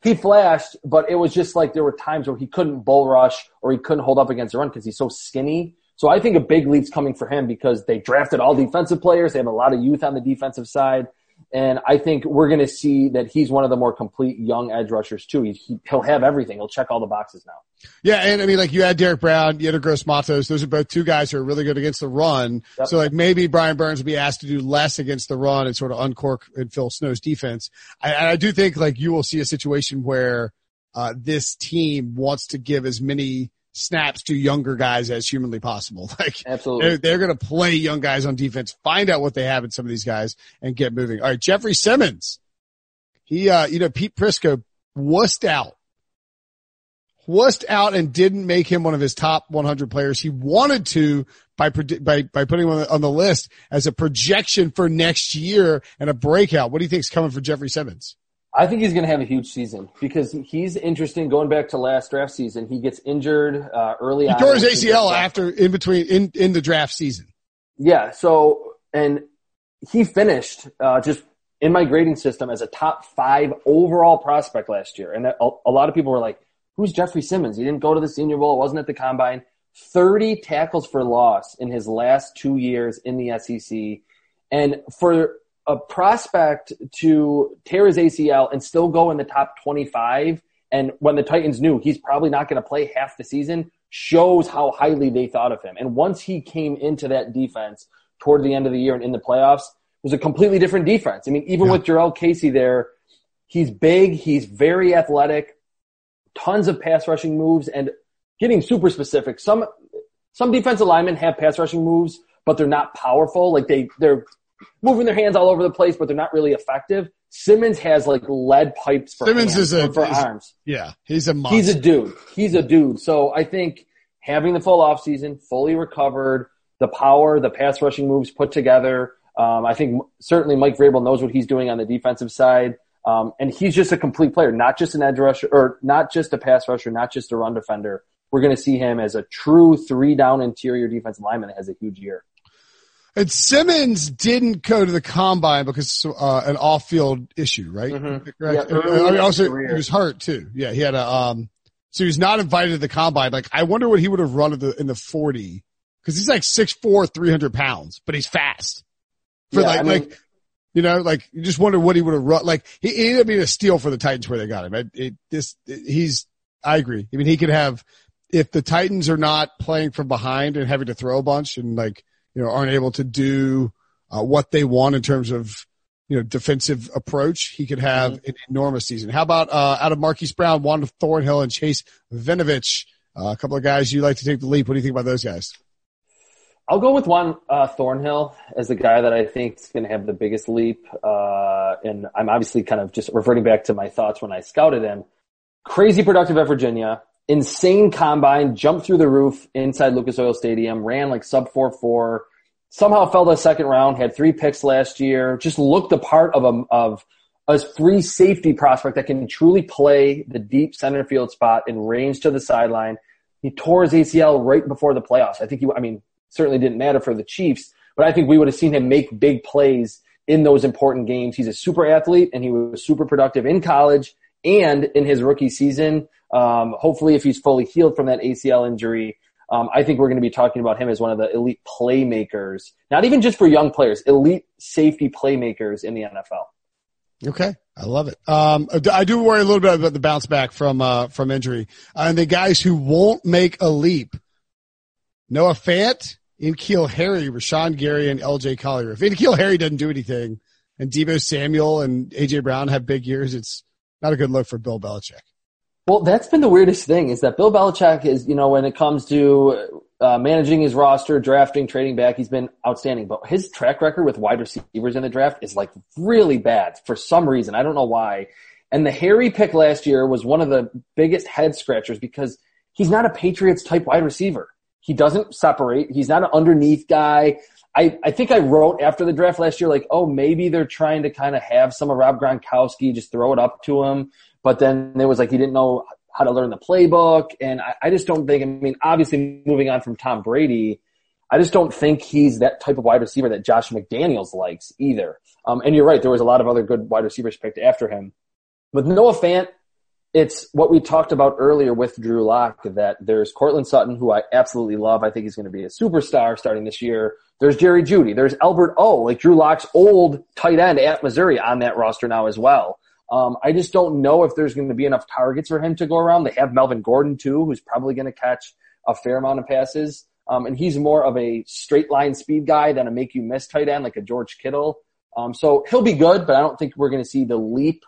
he flashed, but it was just like there were times where he couldn't bull rush or he couldn't hold up against the run because he's so skinny. So I think a big leap's coming for him because they drafted all defensive players. They have a lot of youth on the defensive side. And I think we're going to see that he's one of the more complete young edge rushers too. He, he, will have everything. He'll check all the boxes now. Yeah. And I mean, like you had Derrick Brown, you had a Gross Matos. Those are both two guys who are really good against the run. Yep. So like maybe Brian Burns will be asked to do less against the run and sort of uncork and Phil Snow's defense. I, I do think like you will see a situation where, uh, this team wants to give as many snaps to younger guys as humanly possible. *laughs* Like absolutely, they're, they're going to play young guys on defense, find out what they have in some of these guys, and get moving. All right, Jeffrey Simmons. He, uh, you know, Pete Prisco wussed out, wussed out, and didn't make him one of his top 100 players. He wanted to by by by putting him on the, on the list as a projection for next year and a breakout. What do you think is coming for Jeffrey Simmons? I think he's going to have a huge season because he's interesting. Going back to last draft season, he gets injured uh, early. He tore his ACL after in between in in the draft season. Yeah. So and he finished uh, just in my grading system as a top five overall prospect last year, and a, a lot of people were like, "Who's Jeffrey Simmons? He didn't go to the Senior Bowl. It wasn't at the combine." Thirty tackles for loss in his last two years in the SEC, and for a prospect to tear his ACL and still go in the top 25, and when the Titans knew he's probably not going to play half the season, shows how highly they thought of him. And once he came into that defense toward the end of the year and in the playoffs, it was a completely different defense. I mean, even yeah. with Jurrell Casey there, he's big, he's very athletic, tons of pass rushing moves, and getting super specific. Some some defensive linemen have pass rushing moves, but they're not powerful. Like they they're moving their hands all over the place, but they're not really effective. Simmons has like lead pipes for Simmons hands, is a, for is, arms. Yeah, he's a monster. He's a dude. He's a dude. So I think having the full off season, fully recovered, the power, the pass rushing moves put together. Um, I think certainly Mike Vrabel knows what he's doing on the defensive side. Um, and he's just a complete player, not just an edge rusher or not just a pass rusher, not just a run defender. We're going to see him as a true three down interior defensive lineman that has a huge year. And Simmons didn't go to the combine because uh, an off-field issue, right? Mm-hmm. Yeah, I mean, also he was hurt too. Yeah, he had a um. So he was not invited to the combine. Like I wonder what he would have run in the in the forty because he's like 6'4", 300 pounds, but he's fast. For yeah, like I mean, like you know like you just wonder what he would have run. Like he, he ended up being a steal for the Titans where they got him. It, it, this it, he's I agree. I mean he could have if the Titans are not playing from behind and having to throw a bunch and like you know, aren't able to do uh, what they want in terms of, you know, defensive approach, he could have mm-hmm. an enormous season. How about uh, out of Marquise Brown, Juan Thornhill, and Chase Winovich, uh, a couple of guys you like to take the leap. What do you think about those guys? I'll go with Juan uh, Thornhill as the guy that I think is going to have the biggest leap. Uh, and I'm obviously kind of just reverting back to my thoughts when I scouted him. Crazy productive at Virginia. Insane combine, jumped through the roof inside Lucas Oil Stadium, ran like sub 4 4, somehow fell to the second round, had three picks last year, just looked the part of a, of a free safety prospect that can truly play the deep center field spot and range to the sideline. He tore his ACL right before the playoffs. I think he, I mean, certainly didn't matter for the Chiefs, but I think we would have seen him make big plays in those important games. He's a super athlete and he was super productive in college and in his rookie season. Um, hopefully, if he's fully healed from that ACL injury, um, I think we're going to be talking about him as one of the elite playmakers, not even just for young players, elite safety playmakers in the NFL. Okay, I love it. Um, I do worry a little bit about the bounce back from uh, from injury uh, and the guys who won't make a leap. Noah Fant, N'Keal Harry, Rashan Gary, and L.J. Collier. If N'Keal Harry doesn't do anything, and Deebo Samuel and A.J. Brown have big years, it's not a good look for Bill Belichick. Well, that's been the weirdest thing is that Bill Belichick is, you know, when it comes to uh, managing his roster, drafting, trading back, he's been outstanding. But his track record with wide receivers in the draft is like really bad for some reason. I don't know why. And the Harry pick last year was one of the biggest head scratchers because he's not a Patriots type wide receiver. He doesn't separate. He's not an underneath guy. I, I think I wrote after the draft last year, like, oh, maybe they're trying to kind of have some of Rob Gronkowski, just throw it up to him. But then it was like he didn't know how to learn the playbook. And I, I just don't think, I mean, obviously moving on from Tom Brady, I just don't think he's that type of wide receiver that Josh McDaniels likes either. Um, and you're right, there was a lot of other good wide receivers picked after him. With Noah Fant, it's what we talked about earlier with Drew Lock that there's Courtland Sutton, who I absolutely love. I think he's going to be a superstar starting this year. There's Jerry Jeudy. There's Albert O, like Drew Lock's old tight end at Missouri on that roster now as well. Um, I just don't know if there's going to be enough targets for him to go around. They have Melvin Gordon too, who's probably going to catch a fair amount of passes. Um, and he's more of a straight line speed guy than a make you miss tight end like a George Kittle. Um, so he'll be good, but I don't think we're going to see the leap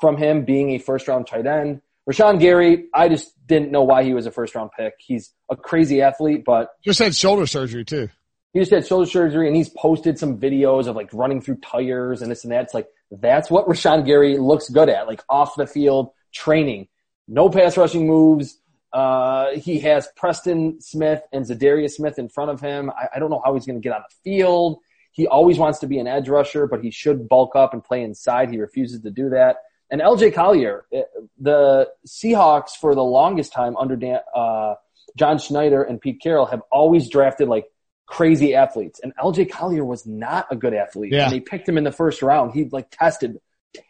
from him being a first round tight end. Rashan Gary, I just didn't know why he was a first round pick. He's a crazy athlete, but just had shoulder surgery too. He just had shoulder surgery and he's posted some videos of like running through tires and this and that. It's like, that's what Rashan Gary looks good at, like off the field training. No pass rushing moves. Uh, he has Preston Smith and Za'Darius Smith in front of him. I, I don't know how he's going to get on the field. He always wants to be an edge rusher, but he should bulk up and play inside. He refuses to do that. And LJ Collier, eh, the Seahawks for the longest time under Dan, uh, John Schneider and Pete Carroll have always drafted like crazy athletes. And LJ Collier was not a good athlete. Yeah. And they picked him in the first round. He like tested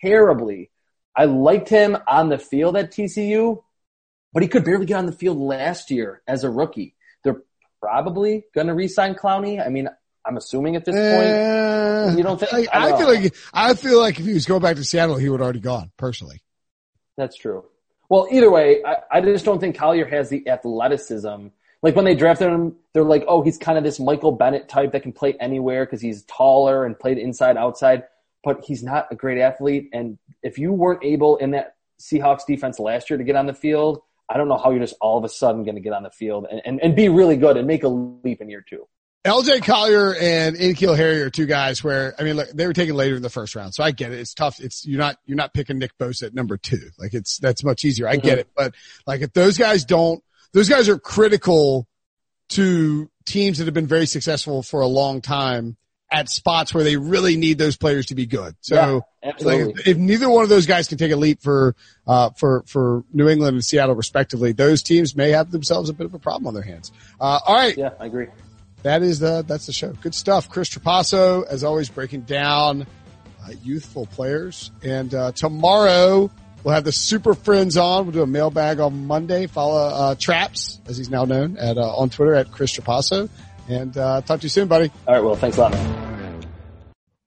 terribly. I liked him on the field at TCU, but he could barely get on the field last year as a rookie. They're probably going to re-sign Clowney. I mean, I'm assuming at this uh, point. You don't think? I, I, I feel like I feel like if he was going back to Seattle, he would already gone. Personally, that's true. Well, either way, I, I just don't think Collier has the athleticism like when they drafted him, they're like, oh, he's kind of this Michael Bennett type that can play anywhere because he's taller and played inside outside, but he's not a great athlete. And if you weren't able in that Seahawks defense last year to get on the field, I don't know how you're just all of a sudden going to get on the field and, and, and be really good and make a leap in year two. LJ Collier and N'Keal Harry are two guys where I mean, look, they were taken later in the first round, so I get it. It's tough. It's you're not you're not picking Nick Bosa at number two. Like it's that's much easier. I mm-hmm. get it, but like if those guys don't those guys are critical to teams that have been very successful for a long time at spots where they really need those players to be good. So yeah, like, if neither one of those guys can take a leap for uh, for for New England and Seattle respectively, those teams may have themselves a bit of a problem on their hands. Uh, all right. Yeah, I agree. That is the that's the show. Good stuff. Chris Trapasso, as always, breaking down uh, youthful players. And uh, tomorrow We'll have the Super Friends on. We'll do a mailbag on Monday. Follow uh, Traps, as he's now known, at uh, on Twitter at Chris Trapasso. And uh, talk to you soon, buddy. All right, well, thanks a lot, man.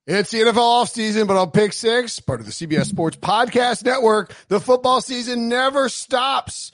It's the NFL offseason, but on Pick Six, part of the CBS Sports Podcast Network, the football season never stops.